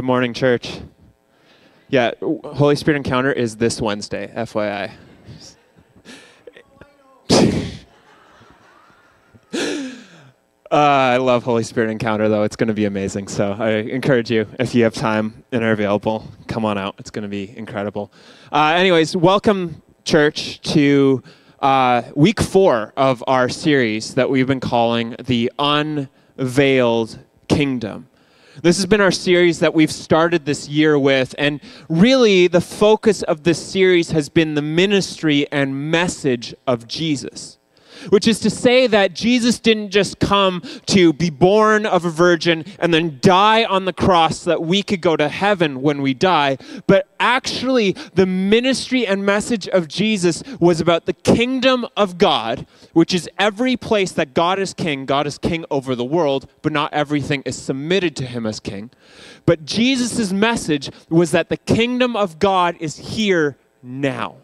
Good morning, church. Yeah, Holy Spirit Encounter is this Wednesday, FYI. Uh, I love Holy Spirit Encounter, though. It's going to be amazing. So I encourage you, if you have time and are available, come on out. It's going to be incredible. Uh, anyways, welcome, church, to uh, week four of our series that we've been calling The Unveiled Kingdom. This has been our series that we've started this year with, and really the focus of this series has been the ministry and message of Jesus which is to say that Jesus didn't just come to be born of a virgin and then die on the cross so that we could go to heaven when we die, but actually the ministry and message of Jesus was about the kingdom of God, which is every place that God is king. God is king over the world, but not everything is submitted to him as king. But Jesus' message was that the kingdom of God is here now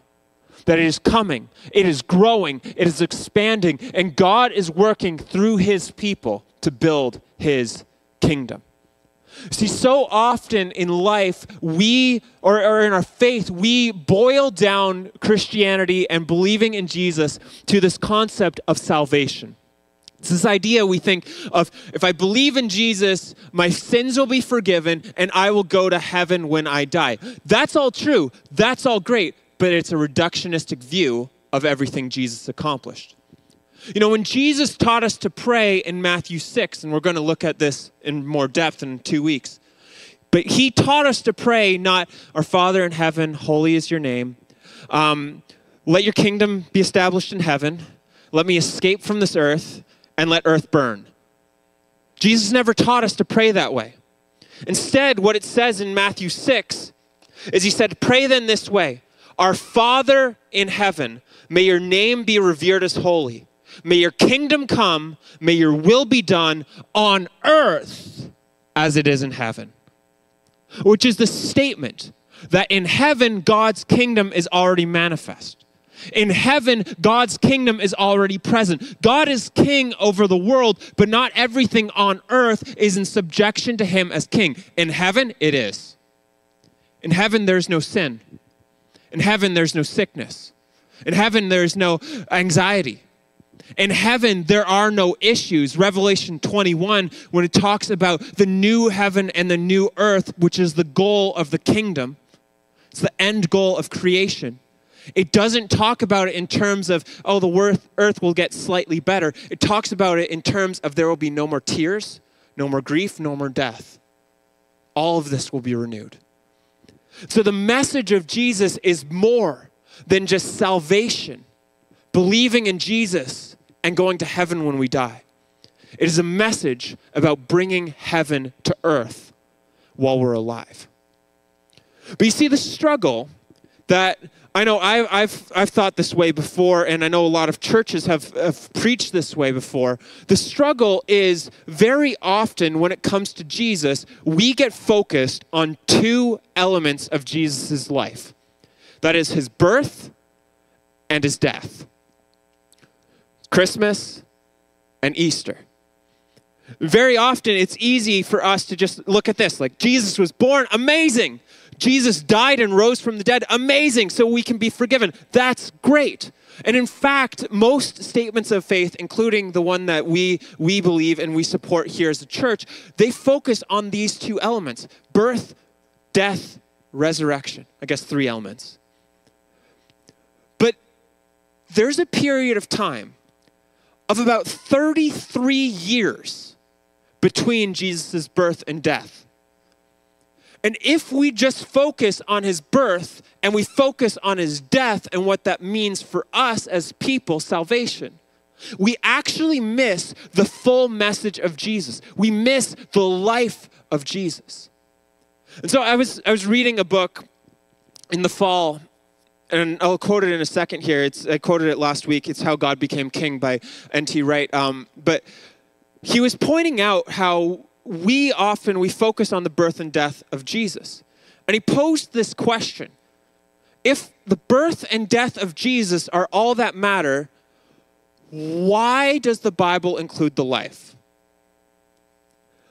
that it is coming, it is growing, it is expanding, and God is working through his people to build his kingdom. See, so often in life, we, or, or, in our faith, we boil down Christianity and believing in Jesus to this concept of salvation. It's this idea we think of if I believe in Jesus, my sins will be forgiven and I will go to heaven when I die. That's all true. That's all great but it's a reductionistic view of everything Jesus accomplished. You know, when Jesus taught us to pray in Matthew 6, and we're going to look at this in more depth in two weeks, but he taught us to pray not, Our Father in heaven, holy is your name. Um, let your kingdom be established in heaven. Let me escape from this earth and let earth burn. Jesus never taught us to pray that way. Instead, what it says in Matthew 6 is he said, Pray then this way our Father in heaven, may your name be revered as holy. May your kingdom come. May your will be done on earth as it is in heaven. Which is the statement that in heaven, God's kingdom is already manifest. In heaven, God's kingdom is already present. God is king over the world, but not everything on earth is in subjection to him as king. In heaven, it is. In heaven, there's no sin. In heaven, there's no sickness. In heaven, there's no anxiety. In heaven, there are no issues. Revelation 21, when it talks about the new heaven and the new earth, which is the goal of the kingdom, it's the end goal of creation. It doesn't talk about it in terms of, oh, the earth will get slightly better. It talks about it in terms of there will be no more tears, no more grief, no more death. All of this will be renewed. So the message of Jesus is more than just salvation, believing in Jesus and going to heaven when we die. It is a message about bringing heaven to earth while we're alive. But you see, the struggle that I know I, I've, I've thought this way before, and I know a lot of churches have, have preached this way before. The struggle is very often when it comes to Jesus, we get focused on two elements of Jesus' life that is, his birth and his death Christmas and Easter. Very often, it's easy for us to just look at this like, Jesus was born, amazing. Jesus died and rose from the dead. Amazing. So we can be forgiven. That's great. And in fact, most statements of faith, including the one that we, we believe and we support here as a church, they focus on these two elements birth, death, resurrection. I guess three elements. But there's a period of time of about 33 years between Jesus' birth and death. And if we just focus on his birth and we focus on his death and what that means for us as people, salvation, we actually miss the full message of Jesus. We miss the life of Jesus. And so I was, I was reading a book in the fall, and I'll quote it in a second here. It's, I quoted it last week. It's How God Became King by N.T. Wright. Um, but he was pointing out how we often we focus on the birth and death of Jesus. And he posed this question. If the birth and death of Jesus are all that matter, why does the Bible include the life?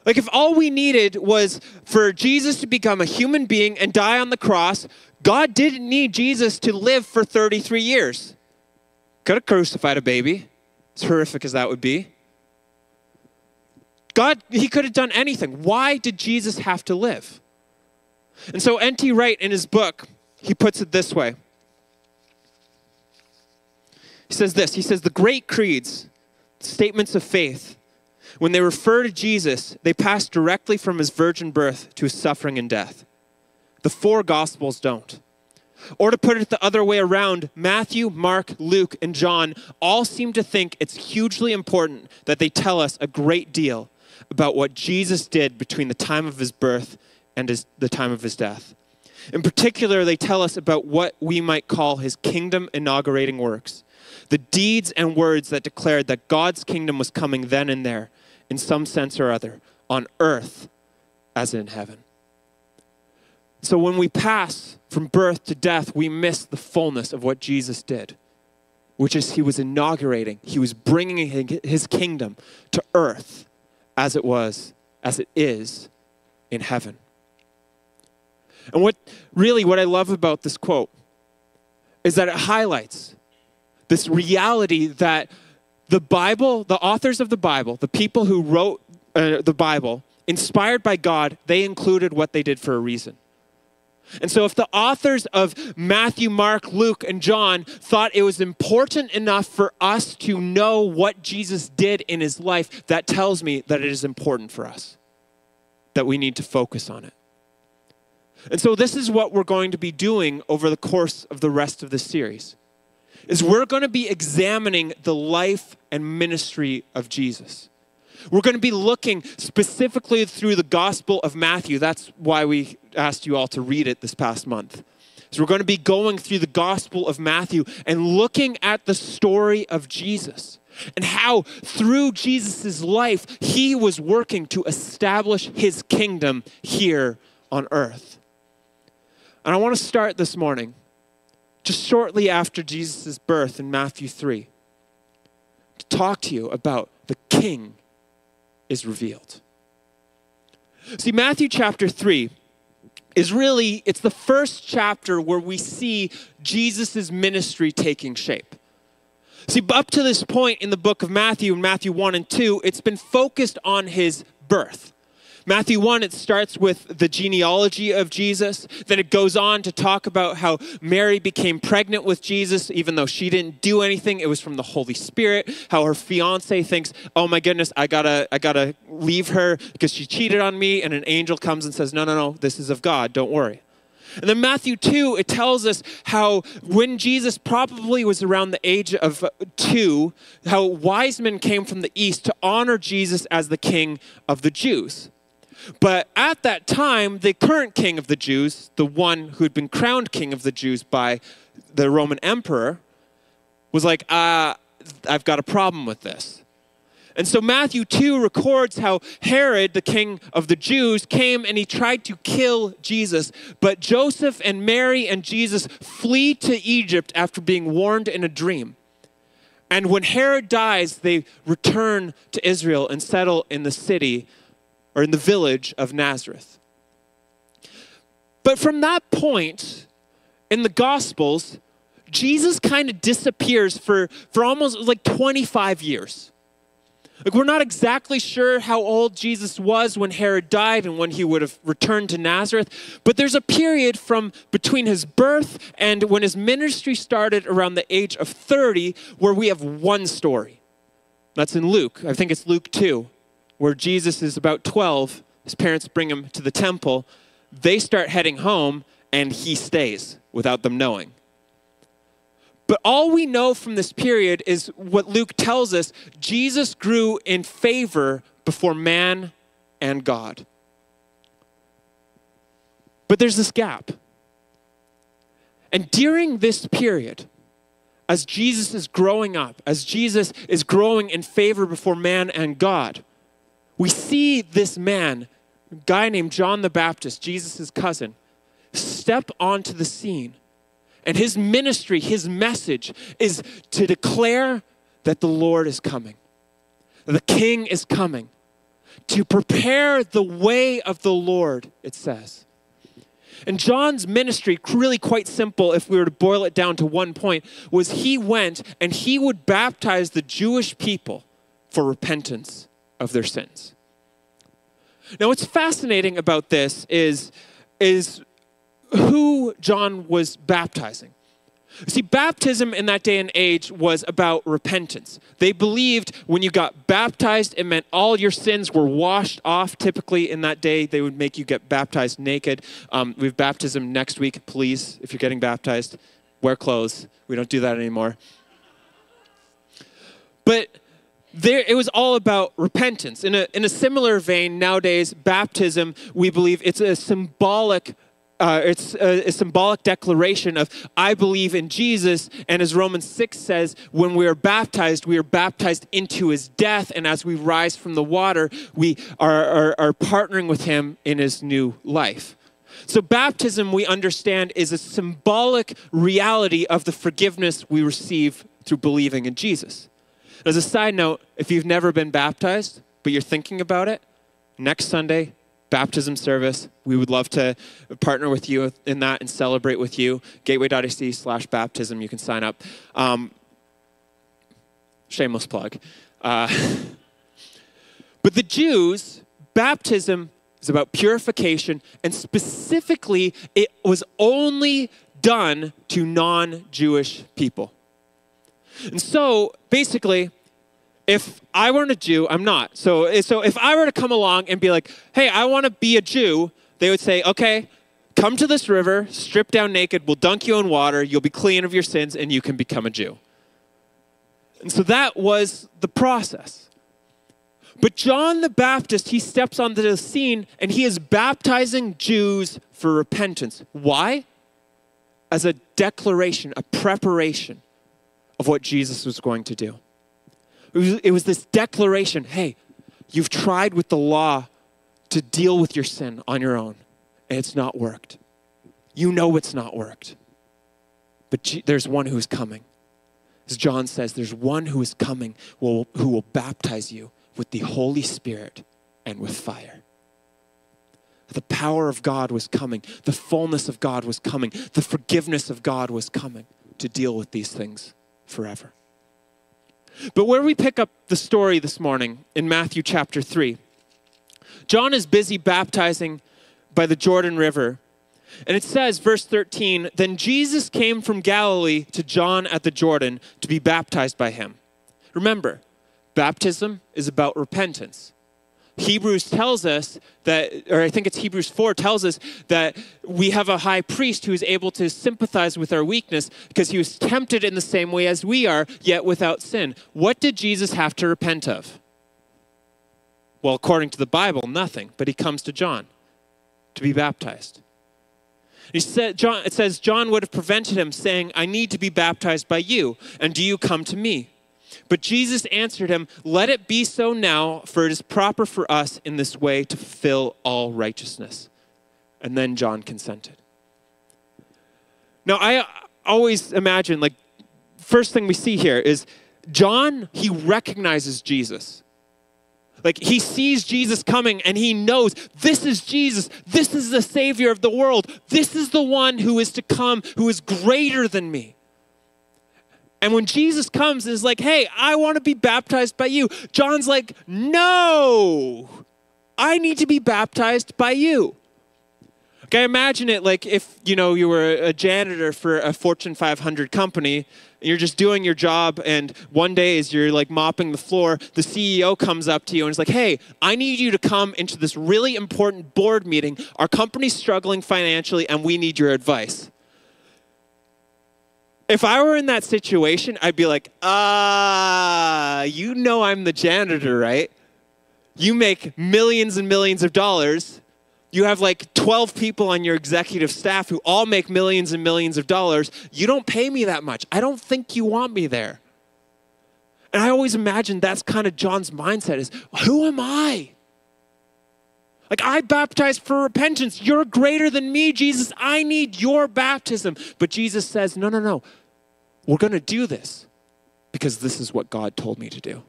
Like, if all we needed was for Jesus to become a human being and die on the cross, God didn't need Jesus to live for 33 years. Could have crucified a baby, as horrific as that would be. God, he could have done anything. Why did Jesus have to live? And so N.T. Wright, in his book, he puts it this way. He says this He says, The great creeds, statements of faith, when they refer to Jesus, they pass directly from his virgin birth to his suffering and death. The four gospels don't. Or to put it the other way around, Matthew, Mark, Luke, and John all seem to think it's hugely important that they tell us a great deal about what Jesus did between the time of his birth and his, the time of his death. In particular, they tell us about what we might call his kingdom inaugurating works, the deeds and words that declared that God's kingdom was coming then and there, in some sense or other, on earth as in heaven. So when we pass from birth to death, we miss the fullness of what Jesus did, which is he was inaugurating, he was bringing his kingdom to earth as it was, as it is in heaven. And what really what I love about this quote is that it highlights this reality that the Bible, the authors of the Bible, the people who wrote uh, the Bible, inspired by God, they included what they did for a reason. And so, if the authors of Matthew, Mark, Luke, and John thought it was important enough for us to know what Jesus did in his life, that tells me that it is important for us, that we need to focus on it. And so, this is what we're going to be doing over the course of the rest of the series is we're going to be examining the life and ministry of Jesus. We're going to be looking specifically through the Gospel of Matthew. That's why we asked you all to read it this past month. So we're going to be going through the Gospel of Matthew and looking at the story of Jesus and how through Jesus' life he was working to establish his kingdom here on earth. And I want to start this morning just shortly after Jesus' birth in Matthew 3 to talk to you about the king is revealed. See, Matthew chapter 3 is really it's the first chapter where we see Jesus' ministry taking shape. See, up to this point in the book of Matthew, in Matthew 1 and 2, it's been focused on his birth. Matthew 1, it starts with the genealogy of Jesus. Then it goes on to talk about how Mary became pregnant with Jesus, even though she didn't do anything. It was from the Holy Spirit. How her fiance thinks, oh my goodness, I gotta, I gotta leave her because she cheated on me. And an angel comes and says, no, no, no, this is of God, don't worry. And then Matthew 2, it tells us how when Jesus probably was around the age of two, how wise men came from the east to honor Jesus as the king of the Jews. But at that time, the current king of the Jews, the one who had been crowned king of the Jews by the Roman emperor, was like, uh, I've got a problem with this. And so Matthew 2 records how Herod, the king of the Jews, came and he tried to kill Jesus. But Joseph and Mary and Jesus flee to Egypt after being warned in a dream. And when Herod dies, they return to Israel and settle in the city or in the village of Nazareth. But from that point in the Gospels, Jesus kind of disappears for, for almost like 25 years. Like, we're not exactly sure how old Jesus was when Herod died and when he would have returned to Nazareth, but there's a period from between his birth and when his ministry started around the age of 30 where we have one story. That's in Luke. I think it's Luke 2 where Jesus is about 12, his parents bring him to the temple. They start heading home, and he stays without them knowing. But all we know from this period is what Luke tells us Jesus grew in favor before man and God. But there's this gap. And during this period, as Jesus is growing up, as Jesus is growing in favor before man and God, we see this man, a guy named John the Baptist, Jesus' cousin, step onto the scene. And his ministry, his message is to declare that the Lord is coming, the King is coming. to prepare the way of the Lord, it says. And John's ministry, really quite simple if we were to boil it down to one point, was he went and he would baptize the Jewish people for repentance of their sins. Now, what's fascinating about this is, is who John was baptizing. See, baptism in that day and age was about repentance. They believed when you got baptized, it meant all your sins were washed off. Typically, in that day, they would make you get baptized naked. Um, we have baptism next week. Please, if you're getting baptized, wear clothes. We don't do that anymore. But there, it was all about repentance. In a, in a similar vein, nowadays, baptism, we believe it's a symbolic uh, it's a, a, symbolic declaration of I believe in Jesus. And as Romans 6 says, when we are baptized, we are baptized into his death. And as we rise from the water, we are, are, are partnering with him in his new life. So, baptism, we understand, is a symbolic reality of the forgiveness we receive through believing in Jesus. As a side note, if you've never been baptized, but you're thinking about it, next Sunday, baptism service. We would love to partner with you in that and celebrate with you. Gateway.ac slash baptism. You can sign up. Um, shameless plug. Uh, but the Jews, baptism is about purification, and specifically, it was only done to non Jewish people. And so, basically, if I weren't a Jew, I'm not. So, eh, so if I were to come along and be like, hey, I want to be a Jew, they would say, okay, come to this river, strip down naked, we'll dunk you in water, you'll be clean of your sins, and you can become a Jew. And so that was the process. But John the Baptist, he steps onto the scene and he is baptizing Jews for repentance. Why? As a declaration, a preparation of what Jesus was going to do. It was, it was this declaration hey, you've tried with the law to deal with your sin on your own, and it's not worked. You know it's not worked. But there's one who's coming. As John says, there's one who is coming will, who will baptize you with the Holy Spirit and with fire. The power of God was coming, the fullness of God was coming, the forgiveness of God was coming to deal with these things forever. But where we pick up the story this morning in Matthew chapter 3, John is busy baptizing by the Jordan River. And it says, verse 13, then Jesus came from Galilee to John at the Jordan to be baptized by him. Remember, baptism is about repentance. Hebrews tells us that, or I think it's Hebrews 4 tells us that we have a high priest who is able to sympathize with our weakness because he was tempted in the same way as we are, yet without sin. What did Jesus have to repent of? Well, according to the Bible, nothing, but he comes to John to be baptized. He said, John, it says, John would have prevented him, saying, I need to be baptized by you, and do you come to me? But Jesus answered him, Let it be so now, for it is proper for us in this way to fulfill all righteousness. And then John consented. Now, I always imagine, like, first thing we see here is John, he recognizes Jesus. Like, he sees Jesus coming and he knows this is Jesus. This is the Savior of the world. This is the one who is to come, who is greater than me. And when Jesus comes and is like, hey, I want to be baptized by you, John's like, no, I need to be baptized by you. Okay, imagine it like if you know you were a janitor for a Fortune 500 company, and you're just doing your job, and one day as you're like mopping the floor, the CEO comes up to you and is like, "Hey, I need you to come into this really important board meeting. Our company's struggling financially, and we need your advice." If I were in that situation, I'd be like, ah, you know I'm the janitor, right? You make millions and millions of dollars. You have like 12 people on your executive staff who all make millions and millions of dollars. You don't pay me that much. I don't think you want me there. And I always imagine that's kind of John's mindset is, who am I? Like, I baptized for repentance. You're greater than me, Jesus. I need your baptism. But Jesus says, no, no, no. We're going to do this because this is what God told me to do.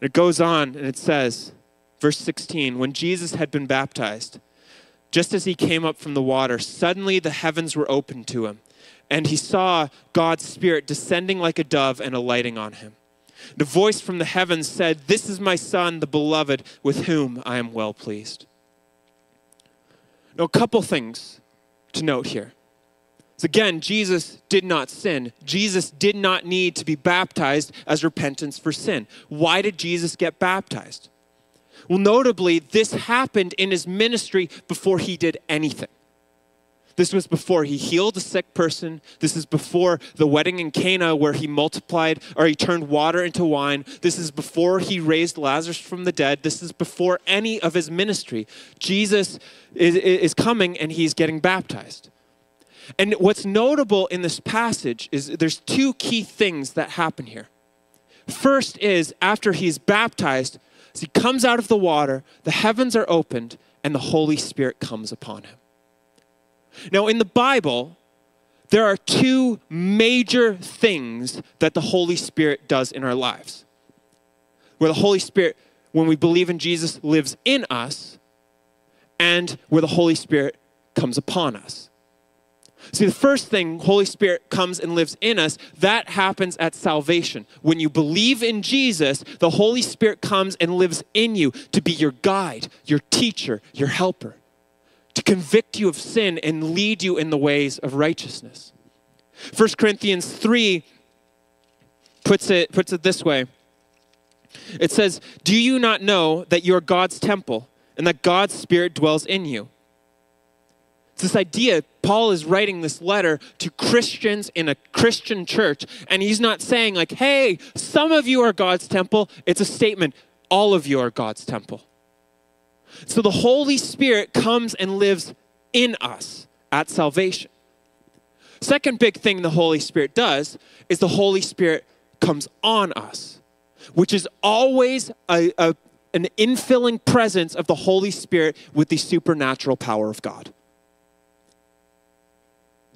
It goes on and it says, verse 16, when Jesus had been baptized, just as he came up from the water, suddenly the heavens were opened to him, and he saw God's Spirit descending like a dove and alighting on him. The voice from the heavens said, This is my Son, the beloved, with whom I am well pleased. Now, a couple things to note here. So again, Jesus did not sin. Jesus did not need to be baptized as repentance for sin. Why did Jesus get baptized? Well, notably, this happened in his ministry before he did anything. This was before he healed a sick person. This is before the wedding in Cana where he multiplied or he turned water into wine. This is before he raised Lazarus from the dead. This is before any of his ministry. Jesus is, is coming and he's getting baptized. And what's notable in this passage is there's two key things that happen here. First is after he's baptized, as he comes out of the water, the heavens are opened and the Holy Spirit comes upon him. Now, in the Bible, there are two major things that the Holy Spirit does in our lives. Where the Holy Spirit, when we believe in Jesus, lives in us, and where the Holy Spirit comes upon us. See, the first thing, Holy Spirit comes and lives in us, that happens at salvation. When you believe in Jesus, the Holy Spirit comes and lives in you to be your guide, your teacher, your helper, convict you of sin and lead you in the ways of righteousness. 1 Corinthians 3 puts it, puts it this way it says, Do you not know that you are God's temple and that God's Spirit dwells in you? It's this idea paul is writing this letter to christians in a christian church and he's not saying like hey some of you are god's temple it's a statement all of you are god's temple so the holy spirit comes and lives in us at salvation second big thing the holy spirit does is the holy spirit comes on us which is always a, a an infilling presence of the holy spirit with the supernatural power of god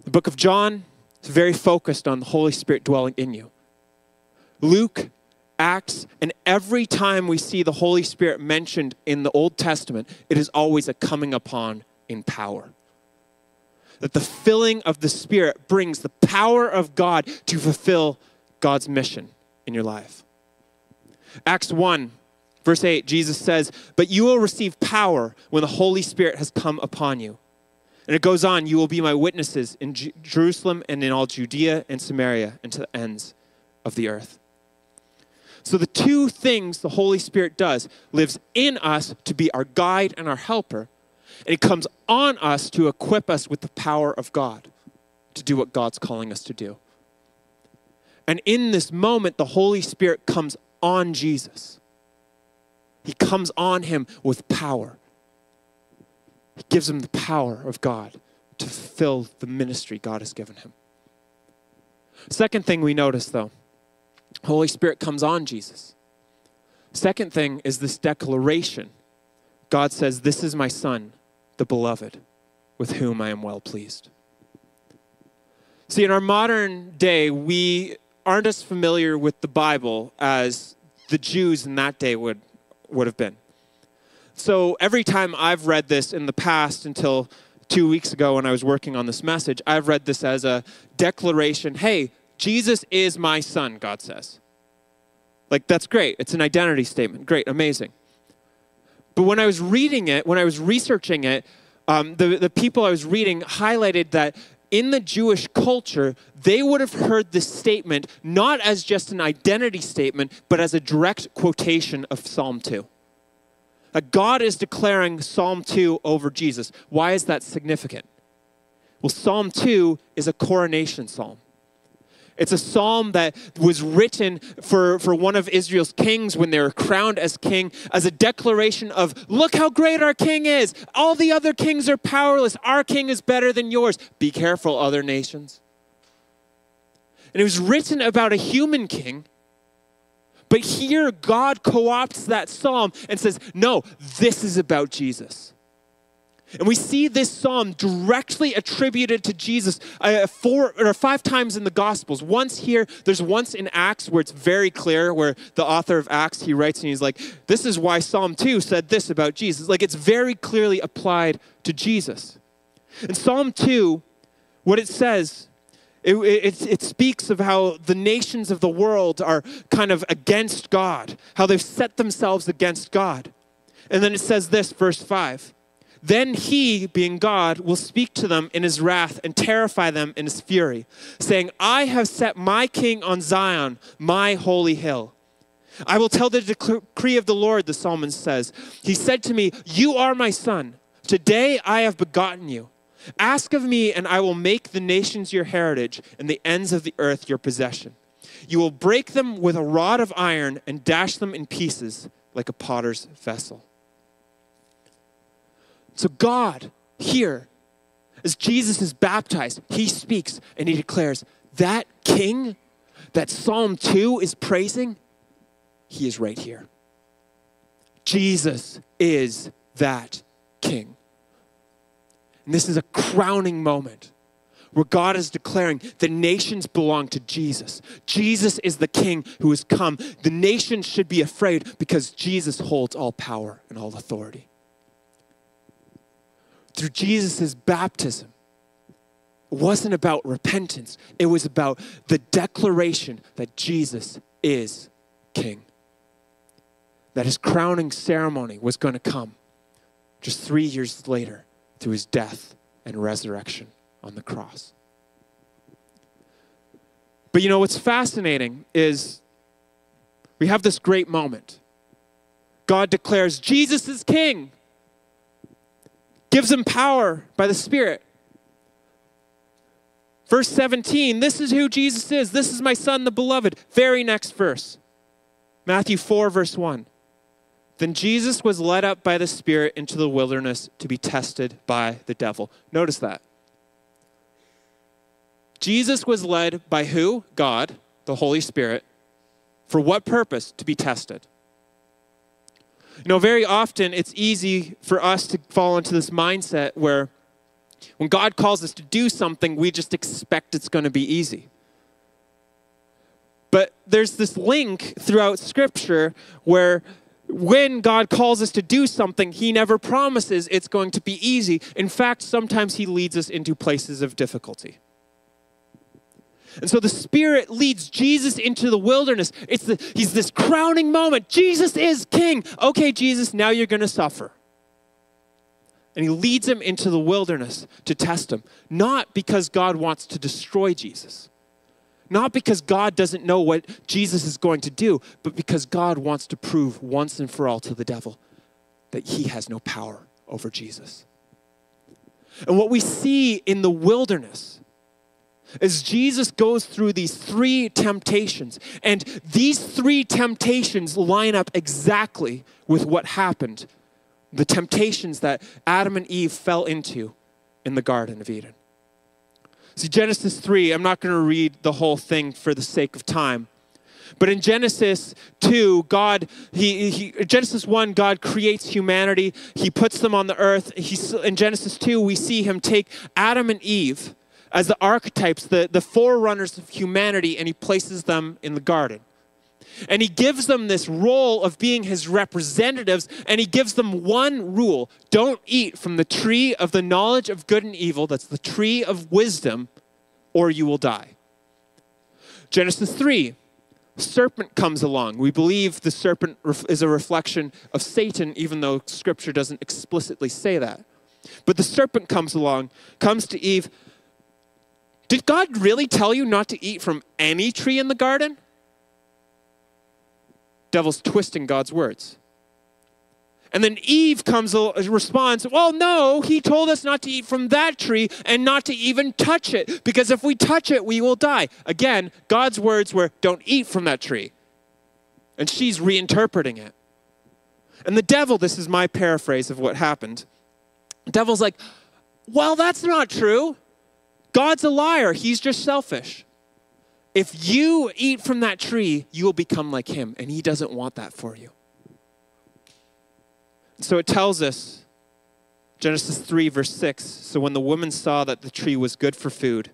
the book of John is very focused on the Holy Spirit dwelling in you. Luke, Acts, and every time we see the Holy Spirit mentioned in the Old Testament, it is always a coming upon in power. That the filling of the Spirit brings the power of God to fulfill God's mission in your life. Acts 1, verse 8, Jesus says, But you will receive power when the Holy Spirit has come upon you and it goes on, you will be my witnesses in Jerusalem and in all Judea and Samaria and to the ends of the earth. So, the two things the Holy Spirit does lives in us to be our guide and our helper, and it comes on us to equip us with the power of God to do what God's calling us to do. And in this moment, the Holy Spirit comes on Jesus. He comes on him with power. He gives him the power of God to fulfill the ministry God has given him. Second thing we notice, though, Holy Spirit comes on Jesus. Second thing is this declaration. God says, This is my Son, the beloved, with whom I am well pleased. See, in our modern day, we aren't as familiar with the Bible as the Jews in that day would, would have been. So every time I've read this in the past until two weeks ago when I was working on this message, I've read this as a declaration hey, Jesus is my son, God says. Like, that's great. It's an identity statement. Great, amazing. But when I was reading it, when I was researching it, um, the, the people I was reading highlighted that in the Jewish culture, they would have heard this statement not as just an identity statement, but as a direct quotation of Psalm 2 that God is declaring Psalm 2 over Jesus. Why is that significant? Well, Psalm 2 is a coronation psalm. It's a psalm that was written for, for one of Israel's kings when they were crowned as king, as a declaration of, look how great our king is. All the other kings are powerless. Our king is better than yours. Be careful, other nations. And it was written about a human king but here, God co opts that psalm and says, No, this is about Jesus. And we see this psalm directly attributed to Jesus uh, four or five times in the Gospels. Once here, there's once in Acts where it's very clear, where the author of Acts he writes and he's like, "This is why Psalm two said this about Jesus." Like it's very clearly applied to Jesus. In Psalm two, what it says it, it, it, speaks of how the nations of the world are kind of against God, how they've set themselves against God. And then it says this, verse 5 Then he, being God, will speak to them in his wrath and terrify them in his fury, saying, I have set my king on Zion, my holy hill. I will tell the decree of the Lord, the psalmist says. He said to me, You are my son. Today I have begotten you. Ask of me, and I will make the nations your heritage and the ends of the earth your possession. You will break them with a rod of iron and dash them in pieces like a potter's vessel. So, God, here, as Jesus is baptized, he speaks and he declares that king that Psalm 2 is praising, he is right here. Jesus is that king. And this is a crowning moment where God is declaring the nations belong to Jesus. Jesus is the king who has come. The nations should be afraid because Jesus holds all power and all authority. Through Jesus' baptism, it wasn't about repentance, it was about the declaration that Jesus is king. That his crowning ceremony was going to come just three years later through his death and resurrection on the cross. But you know what's fascinating is we have this great moment. God declares Jesus is king, gives him power by the Spirit. Verse 17, this is who Jesus is. This is my son, the beloved. Very next verse. Matthew 4, verse 1. Then Jesus was led up by the Spirit into the wilderness to be tested by the devil. Notice that. Jesus was led by who? God, the Holy Spirit. For what purpose? To be tested. You know, very often it's easy for us to fall into this mindset where when God calls us to do something, we just expect it's going to be easy. But there's this link throughout Scripture where when God calls us to do something, He never promises it's going to be easy. In fact, sometimes He leads us into places of difficulty. And so the Spirit leads Jesus into the wilderness. It's the, he's this crowning moment. Jesus is King. Okay, Jesus, now you're going to suffer. And he leads him into the wilderness to test him, not because God wants to destroy Jesus, not because God doesn't know what Jesus is going to do, but because God wants to prove once and for all to the devil that he has no power over Jesus. And what we see in the wilderness is Jesus goes through these three temptations. And these three temptations line up exactly with what happened the temptations that Adam and Eve fell into in the Garden of Eden. See, Genesis 3, I'm not going to read the whole thing for the sake of time. But in Genesis 2, God, he, he, Genesis 1, God creates humanity. He puts them on the earth. He, in Genesis 2, we see him take Adam and Eve as the archetypes, the, the forerunners of humanity, and he places them in the garden. And he gives them this role of being his representatives, and he gives them one rule don't eat from the tree of the knowledge of good and evil, that's the tree of wisdom, or you will die. Genesis 3, serpent comes along. We believe the serpent is a reflection of Satan, even though scripture doesn't explicitly say that. But the serpent comes along, comes to Eve. Did God really tell you not to eat from any tree in the garden? devil's twisting God's words. And then Eve comes uh, responds, "Well, no, he told us not to eat from that tree and not to even touch it because if we touch it, we will die." Again, God's words were, "Don't eat from that tree." And she's reinterpreting it. And the devil, this is my paraphrase of what happened. The devil's like, "Well, that's not true. God's a liar. He's just selfish." If you eat from that tree, you will become like him, and he doesn't want that for you. So it tells us Genesis 3, verse 6. So when the woman saw that the tree was good for food,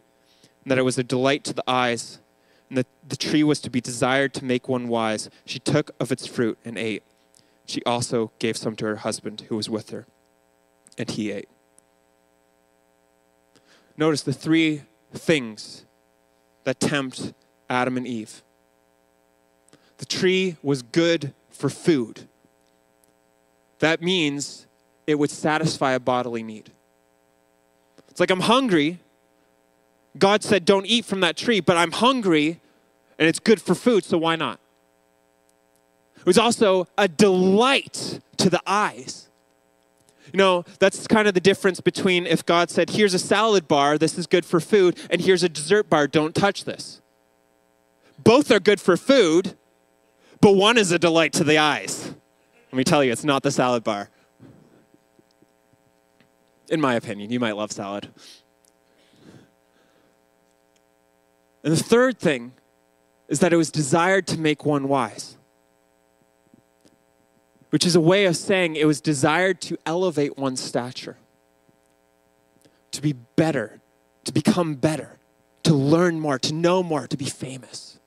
and that it was a delight to the eyes, and that the tree was to be desired to make one wise, she took of its fruit and ate. She also gave some to her husband who was with her, and he ate. Notice the three things that tempt Adam and Eve. The tree was good for food. That means it would satisfy a bodily need. It's like I'm hungry. God said, don't eat from that tree, but I'm hungry and it's good for food, so why not? It was also a delight to the eyes. You know, that's kind of the difference between if God said, here's a salad bar, this is good for food, and here's a dessert bar, don't touch this. Both are good for food, but one is a delight to the eyes. Let me tell you, it's not the salad bar. In my opinion, you might love salad. And the third thing is that it was desired to make one wise, which is a way of saying it was desired to elevate one's stature, to be better, to become better, to learn more, to know more, to be famous.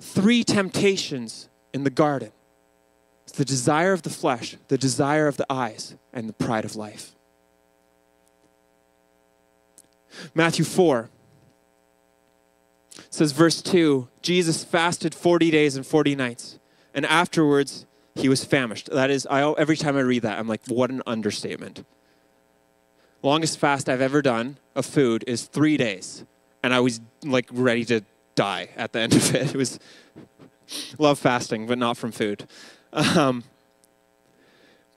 Three temptations in the garden it's the desire of the flesh, the desire of the eyes, and the pride of life. Matthew 4 says, verse 2 Jesus fasted 40 days and 40 nights, and afterwards he was famished. That is, I, every time I read that, I'm like, what an understatement. Longest fast I've ever done of food is three days, and I was like ready to die at the end of it. It was love fasting, but not from food. Um,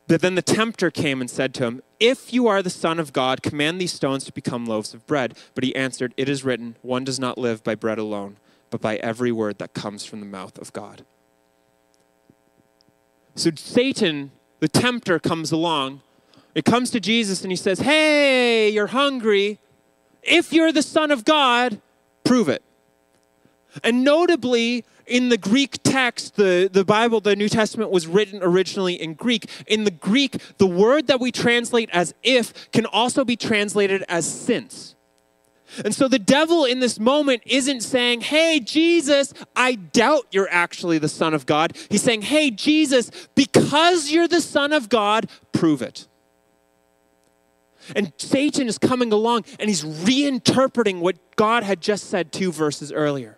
but then the tempter came and said to him, If you are the Son of God, command these stones to become loaves of bread. But he answered, It is written, One does not live by bread alone, but by every word that comes from the mouth of God. So Satan, the tempter, comes along. It comes to Jesus and he says, Hey, you're hungry. If you're the Son of God, prove it. And notably, in the Greek text, the, the Bible, the New Testament was written originally in Greek. In the Greek, the word that we translate as if can also be translated as since. And so the devil in this moment isn't saying, Hey, Jesus, I doubt you're actually the Son of God. He's saying, Hey, Jesus, because you're the Son of God, prove it. And Satan is coming along and he's reinterpreting what God had just said two verses earlier.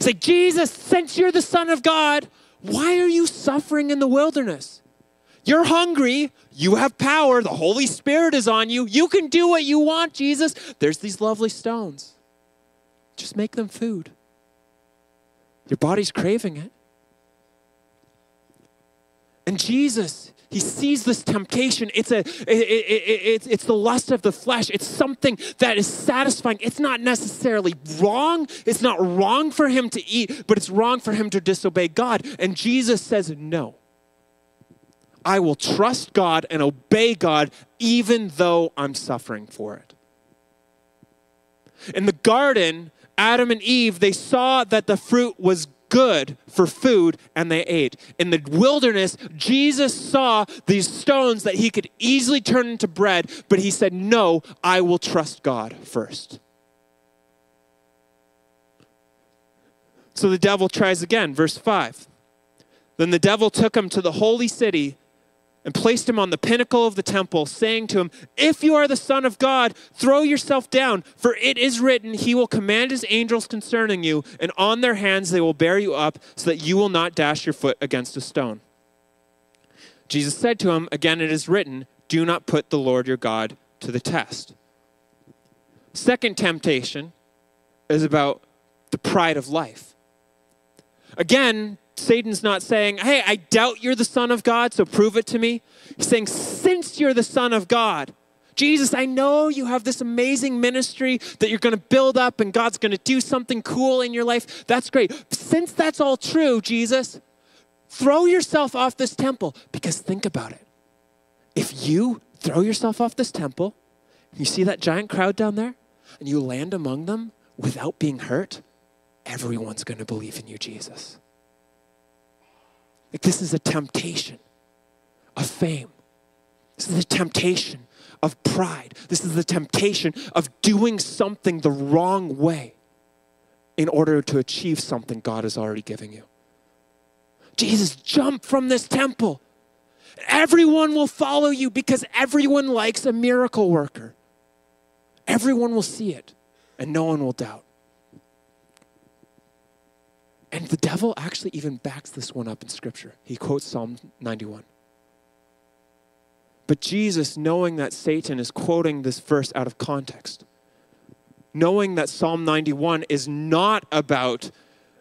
Say, Jesus, since you're the Son of God, why are you suffering in the wilderness? You're hungry. You have power. The Holy Spirit is on you. You can do what you want, Jesus. There's these lovely stones. Just make them food. Your body's craving it. And Jesus, he sees this temptation. It's, a, it, it, it, it's, it's the lust of the flesh. It's something that is satisfying. It's not necessarily wrong. It's not wrong for him to eat, but it's wrong for him to disobey God. And Jesus says, No. I will trust God and obey God even though I'm suffering for it. In the garden, Adam and Eve, they saw that the fruit was good for food and they ate. In the wilderness, Jesus saw these stones that he could easily turn into bread, but he said, No, I will trust God first. So the devil tries again, verse 5. Then the devil took him to the holy city and placed him on the pinnacle of the temple, saying to him, If you are the Son of God, throw yourself down, for it is written, He will command His angels concerning you, and on their hands they will bear you up, so that you will not dash your foot against a stone. Jesus said to him, Again it is written, Do not put the Lord your God to the test. Second temptation is about the pride of life. Again, Satan's not saying, Hey, I doubt you're the Son of God, so prove it to me. He's saying, Since you're the Son of God, Jesus, I know you have this amazing ministry that you're going to build up and God's going to do something cool in your life. That's great. Since that's all true, Jesus, throw yourself off this temple because think about it. If you throw yourself off this temple, you see that giant crowd down there, and you land among them without being hurt, everyone's going to believe in you, Jesus. Like this is a temptation of fame. This is a temptation of pride. This is the temptation of doing something the wrong way in order to achieve something God is already giving you. Jesus, jump from this temple. Everyone will follow you because everyone likes a miracle worker. Everyone will see it and no one will doubt. And the devil actually even backs this one up in Scripture. He quotes Psalm 91. But Jesus, knowing that Satan is quoting this verse out of context, knowing that Psalm 91 is not about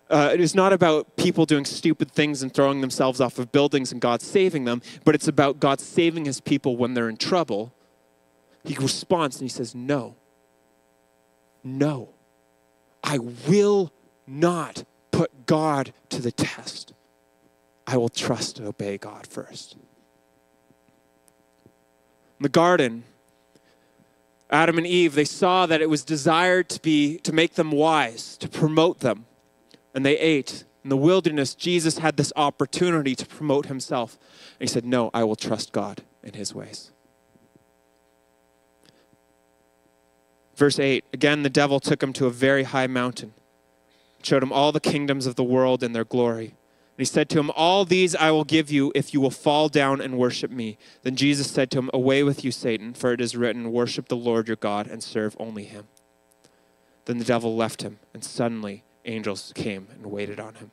uh, it is not about people doing stupid things and throwing themselves off of buildings and God saving them, but it's about God saving his people when they're in trouble. He responds and he says, No, no, I will not put God to the test. I will trust and obey God first. In the garden, Adam and Eve, they saw that it was desired to be to make them wise, to promote them. And they ate. In the wilderness, Jesus had this opportunity to promote himself. And he said, No, I will trust God in his ways. Verse 8 Again, the devil took him to a very high mountain, showed him all the kingdoms of the world and their glory. And he said to him, All these I will give you if you will fall down and worship me. Then Jesus said to him, Away with you, Satan, for it is written, Worship the Lord your God and serve only him. Then the devil left him, and suddenly angels came and waited on him.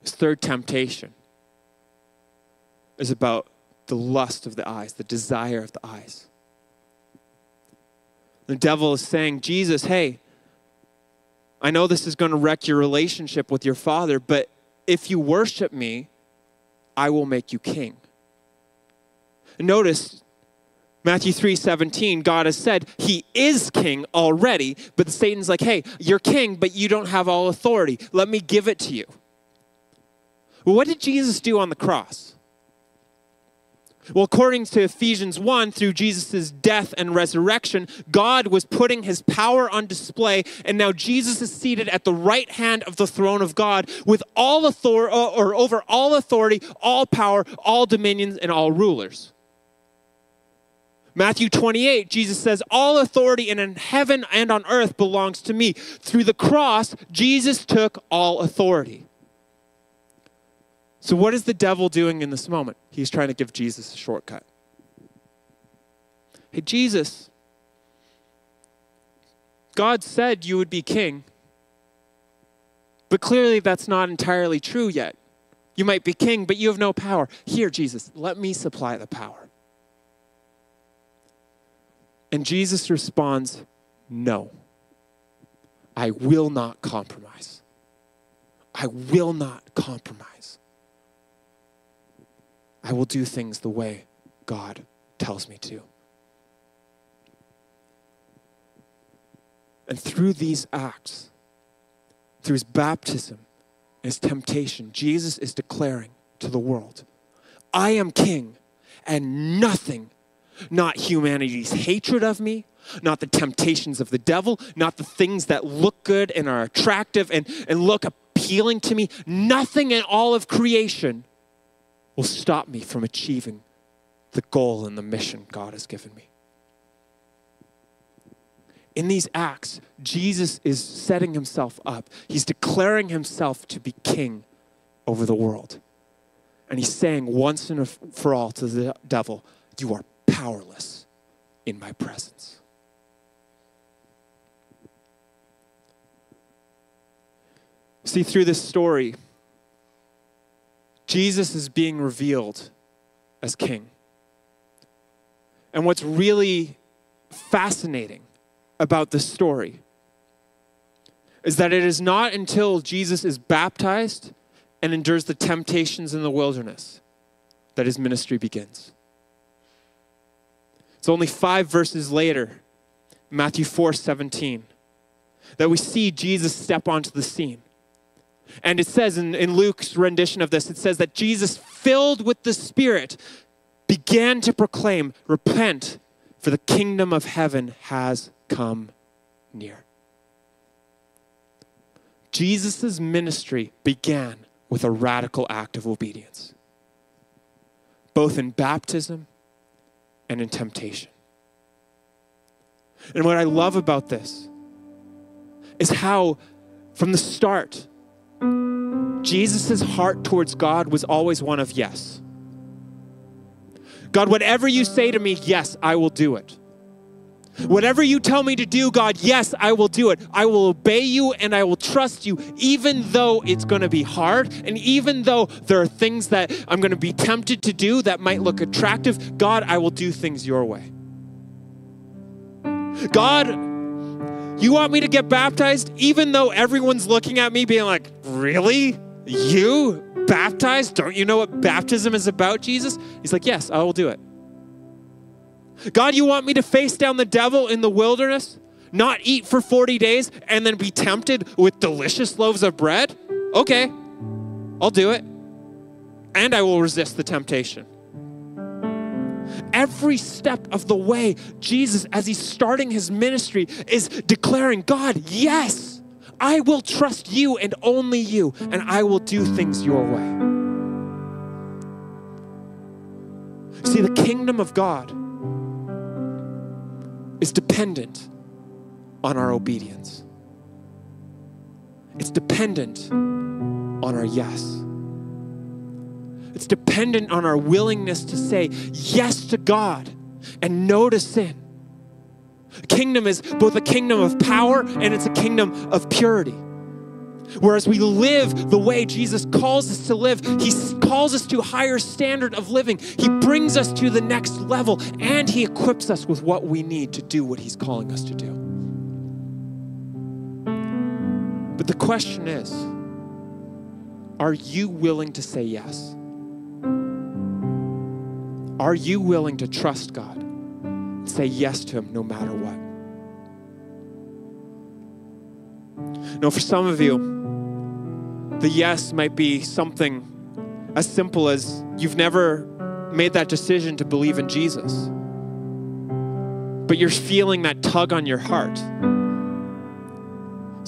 His third temptation is about the lust of the eyes, the desire of the eyes. The devil is saying, Jesus, hey, I know this is going to wreck your relationship with your father, but if you worship me, I will make you king. Notice Matthew 3 17, God has said he is king already, but Satan's like, hey, you're king, but you don't have all authority. Let me give it to you. What did Jesus do on the cross? Well, according to Ephesians 1, through Jesus' death and resurrection, God was putting his power on display, and now Jesus is seated at the right hand of the throne of God with all authority, uh, or over all authority, all power, all dominions, and all rulers. Matthew 28, Jesus says, All authority in heaven and on earth belongs to me. Through the cross, Jesus took all authority. So, what is the devil doing in this moment? He's trying to give Jesus a shortcut. Hey, Jesus, God said you would be king, but clearly that's not entirely true yet. You might be king, but you have no power. Here, Jesus, let me supply the power. And Jesus responds, No, I will not compromise. I will not compromise. I will do things the way God tells me to. And through these acts, through his baptism, and his temptation, Jesus is declaring to the world, I am king, and nothing not humanity's hatred of me, not the temptations of the devil, not the things that look good and are attractive and, and look appealing to me. Nothing in all of creation will stop me from achieving the goal and the mission God has given me. In these acts, Jesus is setting himself up. He's declaring himself to be king over the world. And he's saying once and for all to the devil, You are powerless in my presence. See, through this story, Jesus is being revealed as king. And what's really fascinating about this story is that it is not until Jesus is baptized and endures the temptations in the wilderness that his ministry begins. It's only five verses later, Matthew 4 17, that we see Jesus step onto the scene. And it says in, in Luke's rendition of this, it says that Jesus, filled with the Spirit, began to proclaim, Repent, for the kingdom of heaven has come near. Jesus' ministry began with a radical act of obedience. both in baptism and in temptation. And what I love about this is how, from the start, Jesus' heart towards God was always one of yes. God, whatever you say to me, yes, I will do it. Whatever you tell me to do, God, yes, I will do it. I will obey you and I will trust you, even though it's going to be hard. And even though there are things that I'm going to be tempted to do that might look attractive, God, I will do things your way. God, you want me to get baptized, even though everyone's looking at me being like, really? You baptized? Don't you know what baptism is about, Jesus? He's like, yes, I will do it. God, you want me to face down the devil in the wilderness, not eat for 40 days, and then be tempted with delicious loaves of bread? Okay, I'll do it. And I will resist the temptation. Every step of the way, Jesus, as he's starting his ministry, is declaring, God, yes, I will trust you and only you, and I will do things your way. See, the kingdom of God is dependent on our obedience. It's dependent on our yes. It's dependent on our willingness to say yes to God and no to sin. Kingdom is both a kingdom of power and it's a kingdom of purity. Whereas we live the way Jesus calls us to live, He calls us to a higher standard of living. He brings us to the next level and He equips us with what we need to do what He's calling us to do. But the question is are you willing to say yes? Are you willing to trust God? Say yes to Him no matter what. Now, for some of you, the yes might be something as simple as you've never made that decision to believe in Jesus, but you're feeling that tug on your heart.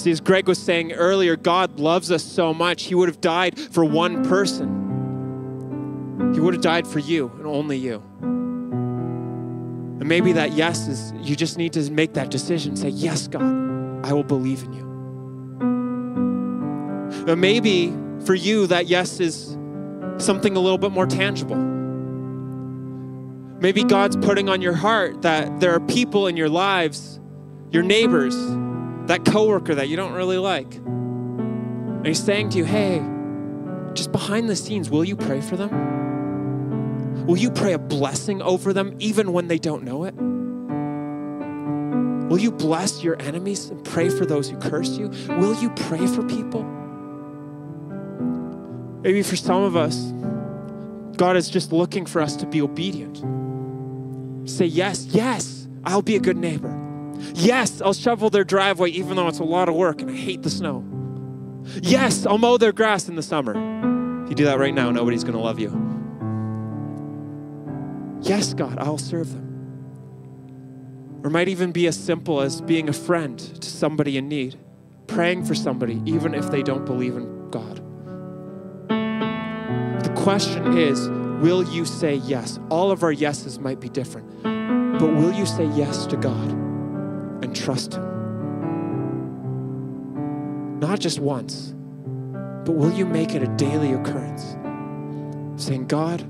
See, as Greg was saying earlier, God loves us so much, He would have died for one person. He would have died for you and only you. And maybe that yes is you just need to make that decision. Say, Yes, God, I will believe in you. But maybe for you, that yes is something a little bit more tangible. Maybe God's putting on your heart that there are people in your lives, your neighbors, that coworker that you don't really like. And he's saying to you, hey, just behind the scenes, will you pray for them? Will you pray a blessing over them even when they don't know it? Will you bless your enemies and pray for those who curse you? Will you pray for people? Maybe for some of us, God is just looking for us to be obedient. Say, yes, yes, I'll be a good neighbor. Yes, I'll shovel their driveway even though it's a lot of work and I hate the snow. Yes, I'll mow their grass in the summer. If you do that right now, nobody's going to love you. Yes, God, I'll serve them. Or might even be as simple as being a friend to somebody in need, praying for somebody, even if they don't believe in God The question is will you say yes? All of our yeses might be different, but will you say yes to God and trust Him? Not just once, but will you make it a daily occurrence? Saying, God,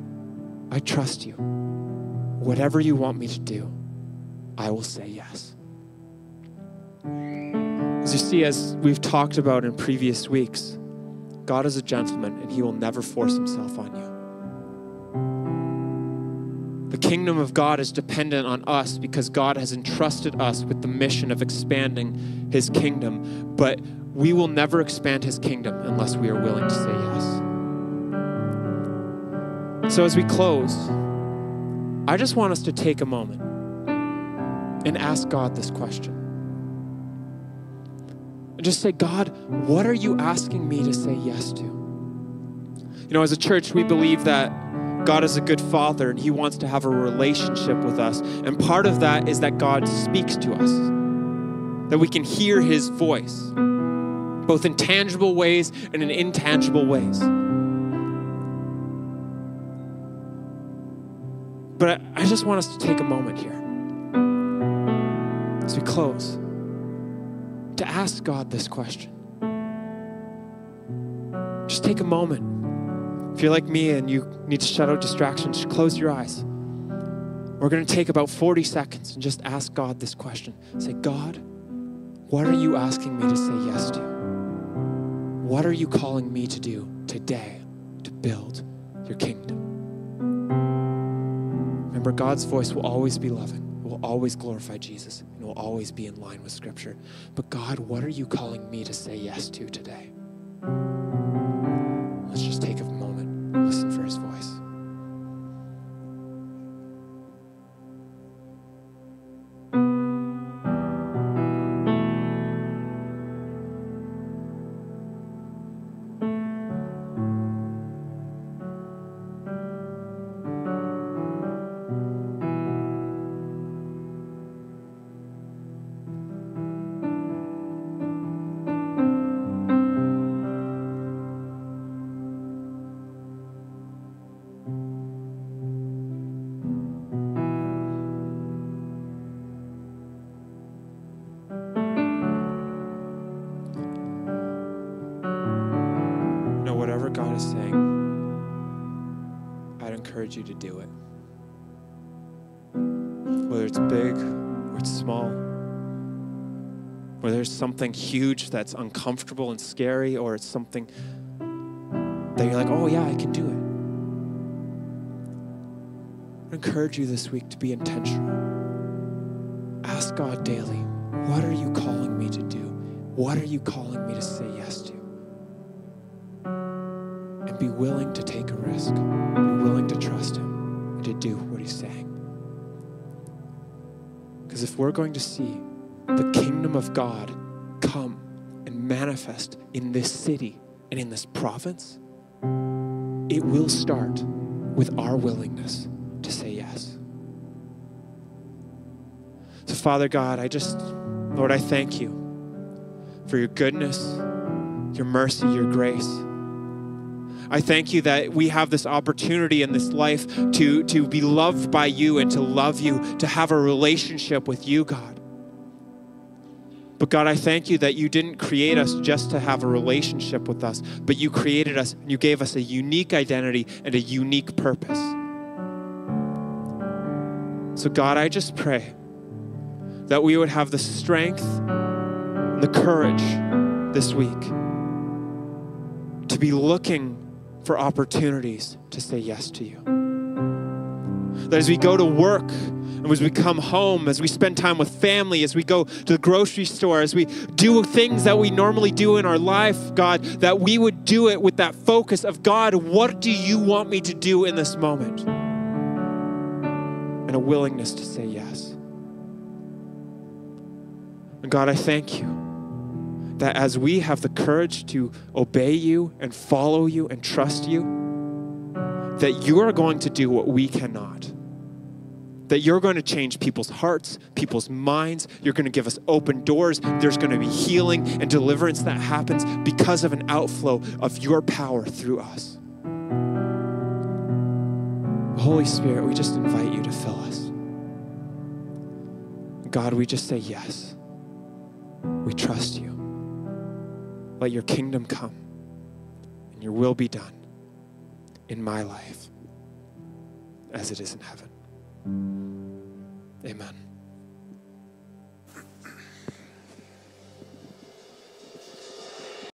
I trust you. Whatever you want me to do, I will say yes. As you see, as we've talked about in previous weeks, God is a gentleman and he will never force himself on you. The kingdom of God is dependent on us because God has entrusted us with the mission of expanding his kingdom, but we will never expand his kingdom unless we are willing to say yes. So as we close, I just want us to take a moment and ask God this question And just say, God, what are you asking me to say yes to? You know, as a church, we believe that God is a good father and he wants to have a relationship with us. And part of that is that God speaks to us, that we can hear his voice, both in tangible ways and in intangible ways. But I, I just want us to take a moment here as we close to ask God this question. Just take a moment. If you're like me and you need to shut out distractions, close your eyes. We're going to take about 40 seconds and just ask God this question. Say, God, what are you asking me to say yes to? What are you calling me to do today to build your kingdom? Remember, God's voice will always be loving, will always glorify Jesus, and will always be in line with Scripture. But God, what are you calling me to say yes to today? Let's just take a whatever God is saying, I'd encourage you to do it. Whether it's big or it's small, whether it's something huge that's uncomfortable and scary, or it's something that you're like, oh, yeah, I can do it. I encourage you this week to be intentional. Ask God daily, what are you calling me to do? What are you calling me to say yes to? And be willing to take a risk, be willing to trust Him, and to do what He's saying. Because if we're going to see the kingdom of God come and manifest in this city and in this province, it will start with our willingness to say yes. So, Father God, I just, Lord, I thank you for your goodness, your mercy, your grace. I thank you that we have this opportunity in this life to, to be loved by you and to love you, to have a relationship with you, God. But God, I thank you that you didn't create us just to have a relationship with us, but you created us and you gave us a unique identity and a unique purpose. So, God, I just pray that we would have the strength, and the courage this week to be looking for opportunities to say yes to you. That as we go to work, and as we come home, as we spend time with family, as we go to the grocery store, as we do things that we normally do in our life, God, that we would do it with that focus of God, what do you want me to do in this moment? And a willingness to say yes. And God, I thank you that as we have the courage to obey you and follow you and trust you, that you are going to do what we cannot. That you're going to change people's hearts, people's minds. You're going to give us open doors. There's going to be healing and deliverance that happens because of an outflow of your power through us. Holy Spirit, we just invite you to fill us. God, we just say yes. We trust you. Let your kingdom come and your will be done in my life as it is in heaven. Amen.